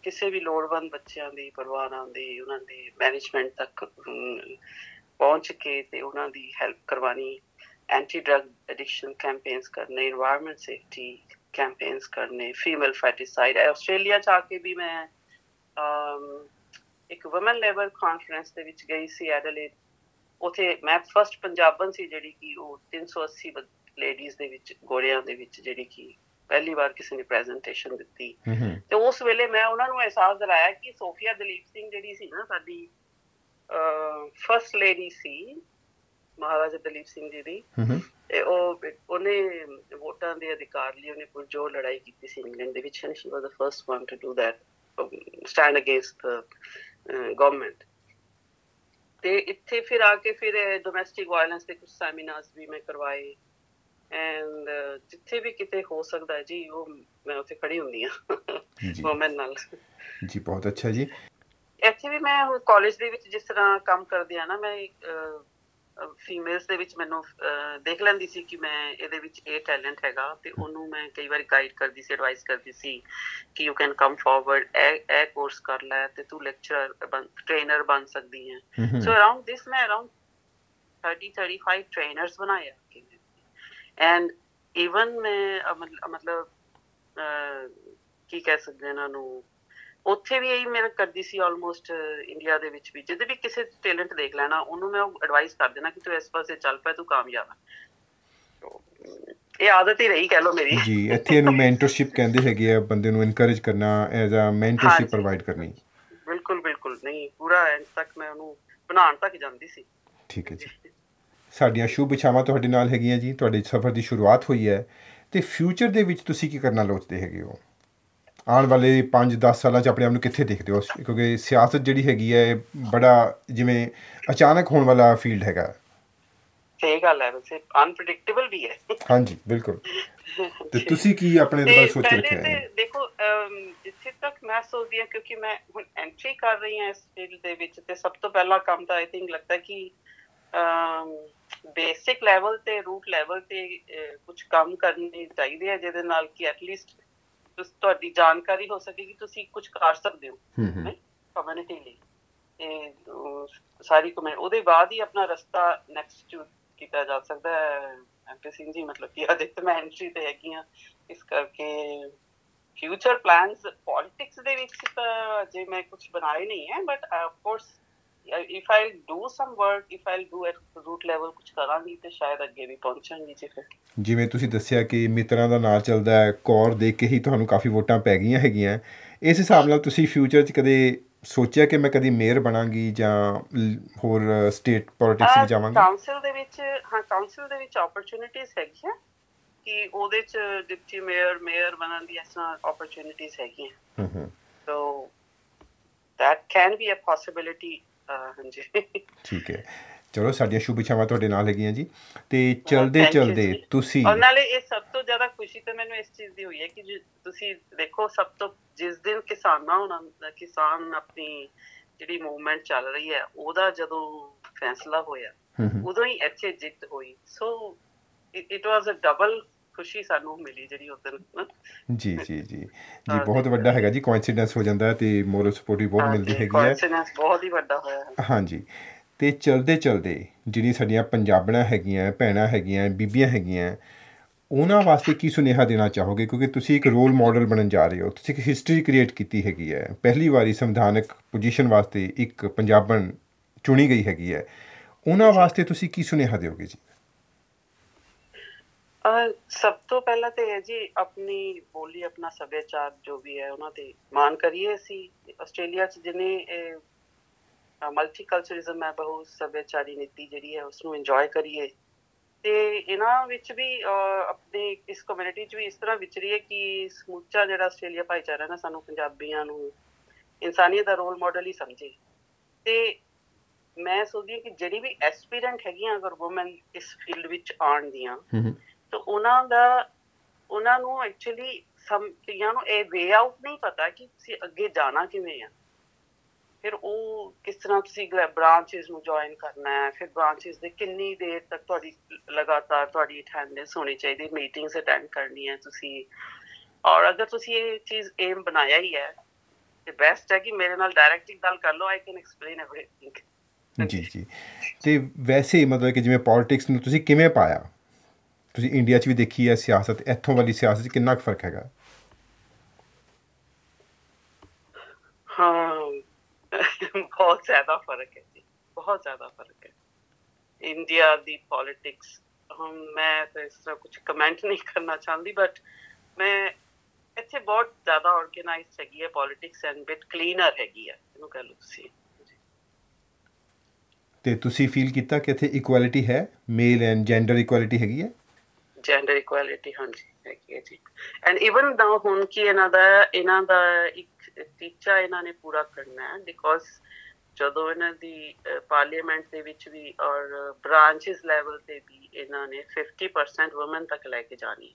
ਕਿਸੇ ਵੀ ਲੋੜਵੰਦ ਬੱਚਿਆਂ ਦੀ ਪਰਿਵਾਰਾਂ ਦੀ ਉਹਨਾਂ ਦੀ ਮੈਨੇਜਮੈਂਟ ਤੱਕ ਪਹੁੰਚ ਕੇ ਤੇ ਉਹਨਾਂ ਦੀ ਹੈਲਪ ਕਰਵਾਣੀ ਐਂਟੀ ਡਰਗ ਐਡਿਕਸ਼ਨ ਕੈਂਪੇਨਸ ਕਰਨੇ এনवायरमेंट ਸੇਫਟੀ ਕੈਂਪੇਨਸ ਕਰਨੇ ਫੀਮੇਲ ਫੈਟੀਸਾਈਡ ਆਸਟ੍ਰੇਲੀਆ ਚ ਆ ਕੇ ਵੀ ਮੈਂ ਇੱਕ ਔਮਨ ਲੈਵਲ ਕਾਨਫਰੰਸ ਦੇ ਵਿੱਚ ਗਈ ਸੀ ਐਡਲੇਡ ਉਥੇ ਮੈਂ ਫਰਸਟ ਪੰਜਾਬਨ ਸੀ ਜਿਹੜੀ ਕਿ ਉਹ 380 ਲੇਡੀਜ਼ ਦੇ ਵਿੱਚ ਗੋਰਿਆਂ ਦੇ ਵਿੱਚ ਜਿਹੜੀ ਕਿ ਪਹਿਲੀ ਵਾਰ ਕਿਸੇ ਨੇ ਪ੍ਰੈਜੈਂਟੇਸ਼ਨ ਦਿੱਤੀ। ਤੇ ਉਸ ਵੇਲੇ ਮੈਂ ਉਹਨਾਂ ਨੂੰ ਅਹਿਸਾਸ ਦਿਲਾਇਆ ਕਿ ਸੋਫੀਆ ਦਲੀਪ ਸਿੰਘ ਜਿਹੜੀ ਸੀ ਨਾ ਸਾਡੀ ਫਰਸਟ ਲੇਡੀ ਸੀ ਮਹਾਰਾਜਾ ਦਲੀਪ ਸਿੰਘ ਜੀ ਦੀ। ਤੇ ਉਹ ਉਹਨੇ ਵੋਟਾਂ ਦੇ ਅਧਿਕਾਰ ਲਈ ਉਹਨੇ ਪੁਰਜੋ ਲੜਾਈ ਕੀਤੀ ਸੀ ਇੰਗਲੈਂਡ ਦੇ ਵਿੱਚ and she was the first one to do that stand against the government ਤੇ ਇੱਥੇ ਫਿਰ ਆ ਕੇ ਫਿਰ ਡੋਮੈਸਟਿਕ ਵਾਇਲੈਂਸ ਦੇ ਕੁਝ ਸੈਮੀਨਾਰਸ ਵੀ ਮੈਂ ਕਰਵਾਏ। ਐਂਡ ਜਿੱਥੇ ਵੀ ਕਿਤੇ ਹੋ ਸਕਦਾ ਹੈ ਜੀ ਉਹ ਮੈਂ ਉੱਥੇ ਖੜੀ ਹੁੰਦੀ ਆ ਵੂਮਨ ਨਾਲ। ਜੀ ਬਹੁਤ ਅੱਛਾ ਜੀ। ਇੱਥੇ ਵੀ ਮੈਂ ਹੁਣ ਕਾਲਜ ਦੇ ਵਿੱਚ ਜਿਸ ਤਰ੍ਹਾਂ ਕੰਮ ਕਰਦੀ ਆ ਨਾ ਮੈਂ ਫੀਮੇਲਸ ਦੇ ਵਿੱਚ ਮੈਨੂੰ ਦੇਖ ਲੈਂਦੀ ਸੀ ਕਿ ਮੈਂ ਇਹਦੇ ਵਿੱਚ ਇਹ ਟੈਲੈਂਟ ਹੈਗਾ ਤੇ ਉਹਨੂੰ ਮੈਂ ਕਈ ਵਾਰ ਗਾਈਡ ਕਰਦੀ ਸੀ ਐਡਵਾਈਸ ਕਰਦੀ ਸੀ ਕਿ ਯੂ ਕੈਨ ਕਮ ਫਾਰਵਰਡ ਇਹ ਇਹ ਕੋਰਸ ਕਰ ਲੈ ਤੇ ਤੂੰ ਲੈਕਚਰ ਟ੍ਰੇਨਰ ਬਣ ਸਕਦੀ ਹੈ। ਸੋ ਅਰਾਊਂਡ ਦਿਸ ਮੈਂ ਅਰਾਊਂਡ 30 35 ਟ੍ਰੇਨਰਸ ਬਣਾਏ ਕਿ ਐਂਡ ਇਵਨ ਮੈਂ ਮਤਲਬ ਕੀ ਕਹਿ ਸਕਦੇ ਇਹਨਾਂ ਨੂੰ ਉੱਥੇ ਵੀ ਇਹੀ ਮੇਰਾ ਕਰਦੀ ਸੀ ਆਲਮੋਸਟ ਇੰਡੀਆ ਦੇ ਵਿੱਚ ਵੀ। ਜਦੋਂ ਵੀ ਕਿਸੇ ਟੈਲੈਂਟ ਦੇਖ ਲੈਣਾ ਉਹਨੂੰ ਮੈਂ ਐਡਵਾਈਸ ਕਰ ਦੇਣਾ ਕਿ ਤੂੰ ਇਸ ਪਾਸੇ ਚੱਲ ਪੈ ਤੂੰ ਕਾਮਯਾਬ ਹੈ ਇਹ ਆਦਤ ਹੀ ਰਹੀ ਕਹਿ ਲਓ ਮੇਰੀ। ਜੀ ਇੱਥੇ ਇਹਨੂੰ ਮੈਂਟਰਸ਼ਿਪ ਕਹਿੰਦੇ ਹੈਗੇ ਆ ਬੰਦੇ ਨੂੰ ਇਨਕਰੇਜ ਕਰਨਾ ਐਜ਼ ਅ ਮੈਂਟਰਸ਼ਿਪ। ਪ੍ਰੋਵਾਈਡ ਕਰਨੀ। ਬਿਲਕੁਲ ਬਿਲਕੁਲ। ਨਹੀਂ ਪੂਰਾ ਐਂਡ ਤੱਕ ਮੈਂ ਉਹਨੂੰ ਬਣਾਉਣ ਤੱਕ ਜਾਂਦੀ ਸੀ। ਠੀਕ ਹੈ ਜੀ। ਸਾਡੀਆਂ ਸ਼ੁਭ ਇਛਾਵਾਂ ਤੁਹਾਡੇ ਨਾਲ ਹੈਗੀਆਂ ਜੀ। ਤੁਹਾਡੇ ਸਫ਼ਰ ਦੀ ਸ਼ੁਰੂਆਤ ਹੋਈ ਹੈ। ਤੇ ਫਿਊਚਰ ਦੇ ਵਿੱਚ ਤੁਸੀਂ ਕੀ ਕਰਨਾ ਲੋਚਦੇ ਹੈਗੇ ਹੋ? ਆਉਣ ਵਾਲੇ 5-10 ਸਾਲਾਂ 'ਚ ਆਪਣੇ ਆਪ ਨੂੰ ਕਿੱਥੇ ਦੇਖਦੇ ਹੋ? ਕਿਉਂਕਿ ਸਿਆਸਤ ਜਿਹੜੀ ਹੈਗੀ ਹੈ ਇਹ ਬੜਾ ਜਿਵੇਂ ਅਚਾਨਕ ਹੋਣ ਵਾਲਾ ਫੀਲਡ ਹੈਗਾ। ਸਹੀ ਗੱਲ ਹੈ ਵੈਸੇ ਅਨਪ੍ਰੈਡਿਕਟੇਬਲ ਵੀ ਹੈ। ਹਾਂਜੀ ਬਿਲਕੁਲ। ਤੇ (laughs) ਤੁਸੀਂ ਕੀ ਆਪਣੇ ਬਾਰੇ ਸੋਚ ਰੱਖਿਆ ਹੈ? ਦੇਖੋ ਜਿੱਥੇ ਤੱਕ ਮੈਂ ਸੋਚਦੀ ਹਾਂ ਕਿਉਂਕਿ ਮੈਂ ਹੁਣ ਐਂਟਰੀ ਕਰ ਰਹੀ ਹਾਂ ਇਸ ਫੀਲਡ ਦੇ ਵਿੱਚ ਤੇ ਸਭ ਤੋਂ ਪਹਿਲਾ ਕੰਮ ਤਾਂ ਆਈ ਥਿੰਕ ਲੱਗਦਾ ਕਿ ਬੇਸਿਕ ਲੈਵਲ ਤੇ ਰੂਟ ਲੈਵਲ ਤੇ ਕੁਝ ਕੰਮ ਕਰਨੇ ਚਾਹੀਦੇ ਆ ਜਿਹਦੇ ਨਾਲ ਕਿ ਐਟਲੀਸਟ ਤੁਹਾਡੀ ਜਾਣਕਾਰੀ ਹੋ ਸਕੇ ਕਿ ਤੁਸੀਂ ਕੁਝ ਕਰ ਸਕਦੇ ਹੋ। ਕਮਿਊਨਿਟੀ ਲਈ। ਤੇ ਅਹ, ਸਾਰੀ ਕਮਿਊਨਿਟੀ ਉਹਦੇ ਬਾਅਦ ਹੀ ਆਪਣਾ ਰਸਤਾ ਨੈਕਸਟ ਕੀਤਾ ਜਾ ਸਕਦਾ ਹੈ ਐਮਪੀ ਸਿੰਘ ਜੀ ਮਤਲਬ ਕਿ ਅਜੇ ਤੇ ਮੈਂ ਐਂਟਰੀ ਤੇ ਹੈਗੀ ਆ ਇਸ ਕਰਕੇ ਫਿਊਚਰ ਪਲਾਨਸ ਪੋਲਿਟਿਕਸ ਦੇ ਵਿੱਚ ਤਾਂ ਜੇ ਮੈਂ ਕੁਝ ਬਣਾਏ ਨਹੀਂ ਹੈ but of course if I do some work if I do at root level ਕੁਝ ਕਰਾਂਗੀ ਤੇ ਸ਼ਾਇਦ ਅੱਗੇ ਵੀ ਪਹੁੰਚਾਂਗੀ ਜੀ ਫਿਰ। ਜਿਵੇਂ ਤੁਸੀਂ ਦੱਸਿਆ ਕਿ ਮਿੱਤਰਾਂ ਦਾ ਨਾਂ ਚੱਲਦਾ ਹੈ ਕੌਰ ਦੇਖ ਕੇ ਹੀ ਤੁਹਾਨੂੰ ਕਾਫੀ ਵੋਟਾਂ ਪੈ ਗਈਆਂ ਹੈਗੀਆਂ। ਇਸ ਹਿਸਾਬ ਨਾਲ ਤੁਸੀਂ ਫਿਊਚਰ 'ਚ ਕਦੇ ਸੋਚਿਆ ਕਿ ਮੈਂ ਕਦੀ ਮੇਅਰ ਬਣਾਂਗੀ ਜਾਂ ਹੋਰ ਸਟੇਟ ਪੋਲਿਟਿਕਸ ਵਿੱਚ ਜਾਵਾਂਗੀ? ਕਾਉਂਸਲ ਦੇ ਵਿੱਚ ਹਾਂ ਕਾਉਂਸਲ ਦੇ ਵਿੱਚ ਓਪਰਚ्युनिटीज ਹੈਗੀਆਂ ਕਿ ਉਹਦੇ 'ਚ ਡਿਪਟੀ ਮੇਅਰ ਮੇਅਰ ਬਣਨ ਦੀ ਇਸ ਤਰ੍ਹਾਂ ਓਪਰਚ्युनिटीज ਹੈਗੀਆਂ। ਹੂੰ ਹੂੰ। ਸੋ that can be a possibility ਹਾਂਜੀ। ਠੀਕ ਹੈ। ਚਲੋ ਸਾਡੀਆਂ ਸ਼ੁਭ ਇੱਛਾਵਾਂ ਤੁਹਾਡੇ ਨਾਲ ਹੈਗੀਆਂ ਜੀ। ਤੇ ਚਲਦੇ ਚਲਦੇ। ਤੁਸੀਂ ਔਰ ਨਾਲੇ ਇਹ ਸਭ ਤੋਂ ਜ਼ਿਆਦਾ ਖੁਸ਼ੀ ਤਾਂ ਮੈਨੂੰ ਇਸ ਚੀਜ਼ ਦੀ ਹੋਈ ਹੈ ਕਿ ਤੁਸੀਂ ਦੇਖੋ ਸਭ ਤੋਂ ਜਿਸ ਦਿਨ ਕਿਸਾਨਾਂ ਉਹਨਾਂ ਕਿਸਾਨ ਆਪਣੀ ਜਿਹੜੀ ਮੂਵਮੈਂਟ ਚੱਲ ਰਹੀ ਹੈ ਉਹਦਾ ਜਦੋਂ ਫੈਸਲਾ ਹੋਇਆ ਉਦੋਂ ਹੀ ਇੱਥੇ ਜਿੱਤ ਹੋਈ। ਸੋ ਇਟ ਵਾਸ ਅ ਡਬਲ ਖੁਸ਼ੀ ਸਾਨੂੰ ਮਿਲੀ ਜਿਹੜੀ ਉਸ ਦਿਨ ਜੀ ਜੀ ਜੀ। ਜੀ ਬਹੁਤ। ਵੱਡਾ ਹੈਗਾ ਜੀ ਕੋਇਨਸੀਡੈਂਸ ਹੋ ਜਾਂਦਾ ਤੇ ਮੋਰਲ ਸਪੋਰਟ ਵੀ ਬਹੁਤ ਮਿਲਦੀ ਹੈਗੀ ਹੈ। ਕੋਇਨਸੀਡੈਂਸ ਬਹੁਤ ਹੀ ਵੱਡਾ ਹੋਇਆ ਹੈ। ਹਾਂਜੀ ਤੇ ਚਲਦੇ ਚਲਦੇ ਜਿਹੜੀ ਸਾਡੀਆਂ ਪੰਜਾਬਣਾਂ ਹੈਗੀਆਂ ਭੈਣਾਂ ਹੈਗੀਆਂ ਬੀਬੀਆਂ ਹੈਗੀਆਂ ਉਹਨਾਂ ਵਾਸਤੇ ਕੀ ਸੁਨੇਹਾ ਦੇਣਾ ਚਾਹੋਗੇ? ਕਿਉਂਕਿ ਤੁਸੀਂ ਇੱਕ ਰੋਲ ਮਾਡਲ ਬਣਨ ਜਾ ਰਹੇ ਹੋ ਤੁਸੀਂ ਇੱਕ ਹਿਸਟਰੀ ਕ੍ਰੀਏਟ ਕੀਤੀ ਹੈਗੀ ਹੈ। ਪਹਿਲੀ ਵਾਰੀ ਸੰਵਿਧਾਨਕ ਪੋਜੀਸ਼ਨ ਵਾਸਤੇ ਇੱਕ ਪੰਜਾਬਣ ਚੁਣੀ ਗਈ ਹੈਗੀ ਹੈ। ਉਹਨਾਂ ਵਾਸਤੇ ਤੁਸੀਂ ਕੀ ਸੁਨੇਹਾ ਦਿਓਗੇ ਜੀ? ਸਭ ਤੋਂ ਪਹਿਲਾਂ ਤੇ ਹੈ ਜੀ ਆਪਣੀ ਬੋਲੀ ਆਪਣਾ ਸੱਭਿਆਚਾਰ ਜੋ ਵੀ ਹੈ ਉਹਨਾਂ ਤੇ ਮਾਣ ਕਰੀਏ ਅਸੀਂ। ਆਸਟ੍ਰੇਲੀਆ ਚ ਜਿਹਨੇ ਮਲਟੀਕਲਚਰਿਜ਼ਮ ਹੈ ਬਹੁ ਸੱਭਿਆਚਾਰੀ ਨੀਤੀ ਜਿਹੜੀ ਹੈ ਉਸ ਨੂੰ ਇੰਜੋਏ ਕਰੀਏ। ਤੇ ਇਹਨਾਂ ਵਿੱਚ ਵੀ ਅਹ, ਆਪਣੇ ਇਸ ਕਮਿਊਨਿਟੀ ਚ ਵੀ ਇਸ ਤਰ੍ਹਾਂ ਵਿਚਰੀਏ ਕਿ ਸਮੁੱਚਾ ਜਿਹੜਾ ਆਸਟ੍ਰੇਲੀਆ ਭਾਈਚਾਰਾ ਨਾ ਸਾਨੂੰ ਪੰਜਾਬੀਆਂ ਨੂੰ ਇਨਸਾਨੀਅਤ ਦਾ ਰੋਲ ਮਾਡਲ ਹੀ ਸਮਝੇ। ਤੇ ਮੈਂ ਸੋਚਦੀ ਹਾਂ ਕਿ ਜਿਹੜੀ ਵੀ ਐਸਪੀਰੈਂਟ ਹੈਗੀਆਂ ਅਗਰ ਔਮਨ ਇਸ ਫੀਲਡ ਵਿੱਚ ਆਉਣ ਦੀਆਂ ਹੂੰ ਹੂੰ ਤਾਂ ਉਹਨਾਂ ਦਾ, ਉਹਨਾਂ ਨੂੰ ਐਕਚੁਅਲੀ ਸਮ, ਕਈਆਂ ਨੂੰ ਇਹ ਵੇ ਆਊਟ ਨਹੀਂ ਪਤਾ ਕਿ ਤੁਸੀਂ ਅੱਗੇ ਜਾਣਾ ਕਿਵੇਂ ਆ। ਫਿਰ ਉਹ ਕਿਸ ਤਰ੍ਹਾਂ ਤੁਸੀਂ ਬ੍ਰਾਂਚਸ ਨੂੰ ਜੁਆਇਨ ਕਰਨਾ ਹੈ, ਫਿਰ ਬ੍ਰਾਂਚਸ ਦੇ ਕਿੰਨੀ ਦੇਰ ਤੱਕ ਤੁਹਾਡੀ ਲਗਾਤਾਰ ਤੁਹਾਡੀ ਅਟੈਂਡੈਂਸ ਹੋਣੀ ਚਾਹੀਦੀ ਮੀਟਿੰਗਸ ਅਟੈਂਡ ਕਰਨੀਆਂ ਤੁਸੀਂ। ਔਰ ਅਗਰ ਤੁਸੀਂ ਇਹ ਚੀਜ਼ ਏਮ ਬਣਾਇਆ ਹੀ ਹੈ, ਤੇ ਬੈਸਟ ਹੈ ਕਿ ਮੇਰੇ ਨਾਲ ਡਾਇਰੈਕਟਲੀ ਗੱਲ ਕਰ ਲਓ ਆਈ ਕੈਨ ਐਕਸਪਲੇਨ ਐਵਰੀਥਿੰਗ ਜੀ ਜੀ। ਤੇ ਵੈਸੇ ਮਤਲਬ ਕਿ ਜਿਵੇਂ ਪੋਲਿਟਿਕਸ ਨੂੰ ਤੁਸੀਂ ਕਿਵੇਂ ਪਾਇਆ? ਤੁਸੀਂ ਇੰਡੀਆ 'ਚ ਵੀ ਦੇਖੀ ਹੈ ਸਿਆਸਤ ਇੱਥੋਂ ਵਾਲੀ ਸਿਆਸਤ 'ਚ ਕਿੰਨਾ ਕੁ ਫ਼ਰਕ ਹੈਗਾ? ਹਾਂ ਬਹੁਤ ਜ਼ਿਆਦਾ ਫ਼ਰਕ ਹੈ ਜੀ ਬਹੁਤ ਜ਼ਿਆਦਾ ਫ਼ਰਕ ਹੈ। ਇੰਡੀਆ ਦੀ ਪੋਲਿਟਿਕਸ ਹਮ ਮੈਂ ਤਾਂ ਇਸ ਤਰ੍ਹਾਂ ਕੁਝ ਕਮੈਂਟ ਨਹੀਂ ਕਰਨਾ ਚਾਹੁੰਦੀ ਬਟ ਮੈਂ ਇੱਥੇ ਬਹੁਤ ਜ਼ਿਆਦਾ ਆਰਗੇਨਾਈਜ਼ਡ ਹੈਗੀ ਹੈ ਪੋਲਿਟਿਕਸ ਐਂਡ ਬਿਟ ਕਲੀਨਰ ਹੈਗੀ ਹੈ ਇਹਨੂੰ ਕਹ ਲਓ ਤੁਸੀਂ। ਤੇ ਤੁਸੀਂ ਫੀਲ ਕੀਤਾ ਕਿ ਇੱਥੇ ਇਕੁਐਲਿਟੀ ਹੈ? ਮੇਲ ਐਂਡ ਜੈਂਡਰ ਇਕੁਐਲਿਟੀ ਹੈਗੀ ਹੈ? ਜੈਂਡਰ ਇਕੁਐਲਿਟੀ ਹਾਂਜੀ ਹੈਗੀ ਹੈ ਜੀ। ਐਂਡ ਇਵਨ ਦਾ ਹੁਣ ਕੀ ਇਹਨਾਂ ਦਾ ਇਹਨਾਂ ਦਾ ਇੱਕ ਟੀਚਾ ਇਹਨਾਂ ਨੇ ਪੂਰਾ ਕਰਨਾ ਹੈ ਬਿਕੋਜ਼ ਜਦੋਂ ਇਹਨਾਂ ਦੀ ਪਾਰਲੀਮੈਂਟ ਦੇ ਵਿੱਚ ਵੀ ਔਰ ਬ੍ਰਾਂਚਸ ਲੈਵਲ ਤੇ ਵੀ ਇਹਨਾਂ ਨੇ 50% ਔਮਨ ਤੱਕ ਲੈ ਕੇ ਜਾਣੀ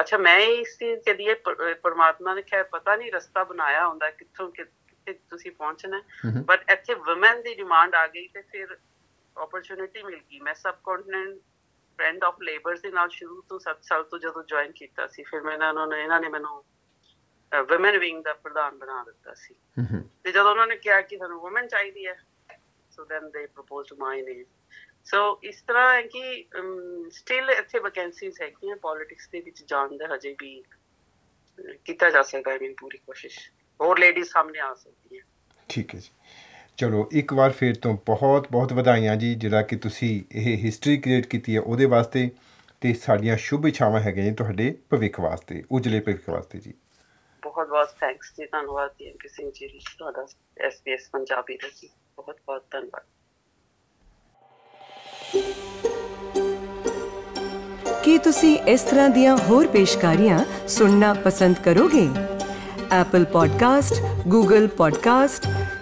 ਅੱਛਾ ਮੈਂ ਇਸ ਚੀਜ਼ ਕੇ ਲਈ ਪਰਮਾਤਮਾ ਨੇ ਖੈਰ ਪਤਾ ਨਹੀਂ ਰਸਤਾ ਬਣਾਇਆ ਹੁੰਦਾ ਕਿੱਥੋਂ ਕਿੱਥੇ ਤੁਸੀਂ ਪਹੁੰਚਣਾ ਬਟ ਇੱਥੇ ਔਮਨ ਦੀ ਡਿਮਾਂਡ ਆ ਗਈ ਤੇ ਫਿਰ ਓਪਰਚੁਨਿਟੀ ਮਿਲ ਗਈ। ਮੈਂ subcontinent friend of labours ਦੇ ਨਾਲ ਸ਼ੁਰੂ ਤੋਂ 7 ਸਾਲ ਤੋਂ ਜਦੋਂ ਜੁਆਇਨ ਕੀਤਾ ਸੀ ਫਿਰ ਮੈਂ ਇਹਨਾਂ ਨੇ ਇਹਨਾਂ ਨੇ ਮੈਨੂੰ ਔਮਨ ਵਿੰਗ ਦਾ ਪ੍ਰਧਾਨ ਬਣਾ ਦਿੱਤਾ ਸੀ। ਤੇ ਜਦੋਂ ਉਹਨਾਂ ਨੇ ਕਿਹਾ ਕਿ ਸਾਨੂੰ ਔਮਨ ਚਾਹੀਦੀ ਹੈ ਸੋ ਦੈਨ ਦੇ ਪ੍ਰਪੋਜ਼ਡ ਮਾਈ ਨੇਮ ਸੋ ਇਸ ਤਰ੍ਹਾਂ ਹੈ ਕਿ ਸਟਿਲ ਇੱਥੇ ਵੈਕੈਂਸੀਜ਼ ਹੈਗੀਆਂ ਪੋਲਿਟਿਕਸ ਦੇ ਵਿੱਚ ਜਾਣ ਦਾ ਹਜੇ ਵੀ ਕੀਤਾ ਜਾ ਸਕਦਾ ਹੈ ਮੇਰੀ ਪੂਰੀ ਕੋਸ਼ਿਸ਼। ਹੋਰ ਲੇਡੀਜ਼ ਸਾਹਮਣੇ ਆ ਸਕਦੀਆਂ। ਠੀਕ ਹੈ ਜੀ। ਚਲੋ ਇੱਕ ਵਾਰ ਫਿਰ ਤੋਂ ਬਹੁਤ ਬਹੁਤ ਵਧਾਈਆਂ ਜੀ ਜਿਹੜਾ ਕਿ ਤੁਸੀਂ ਇਹ ਹਿਸਟਰੀ ਕ੍ਰੀਏਟ ਕੀਤੀ ਹੈ ਉਹਦੇ ਵਾਸਤੇ ਤੇ ਸਾਡੀਆਂ ਸ਼ੁਭ ਇੱਛਾਵਾਂ ਹੈਗੀਆਂ ਜੀ ਤੁਹਾਡੇ ਭਵਿੱਖ ਵਾਸਤੇ ਉਜਲੇ ਭਵਿੱਖ ਵਾਸਤੇ ਜੀ। ਬਹੁਤ ਬਹੁਤ ਥੈਂਕਸ ਜੀ ਧੰਨਵਾਦ ਜੀ ਐਮਪੀ ਸਿੰਘ ਜੀ ਤੁਹਾਡਾ ਐਸਪੀਐਸ ਪੰਜਾਬੀ ਦਾ ਜੀ। ਬਹੁਤ ਬਹੁਤ ਧੰਨਵਾਦ। ਕੀ ਤੁਸੀਂ ਇਸ ਤਰ੍ਹਾਂ ਦੀਆਂ ਹੋਰ ਪੇਸ਼ਕਾਰੀਆਂ ਸੁਣਨਾ ਪਸੰਦ ਕਰੋਗੇ? Apple Podcast, Google Podcast,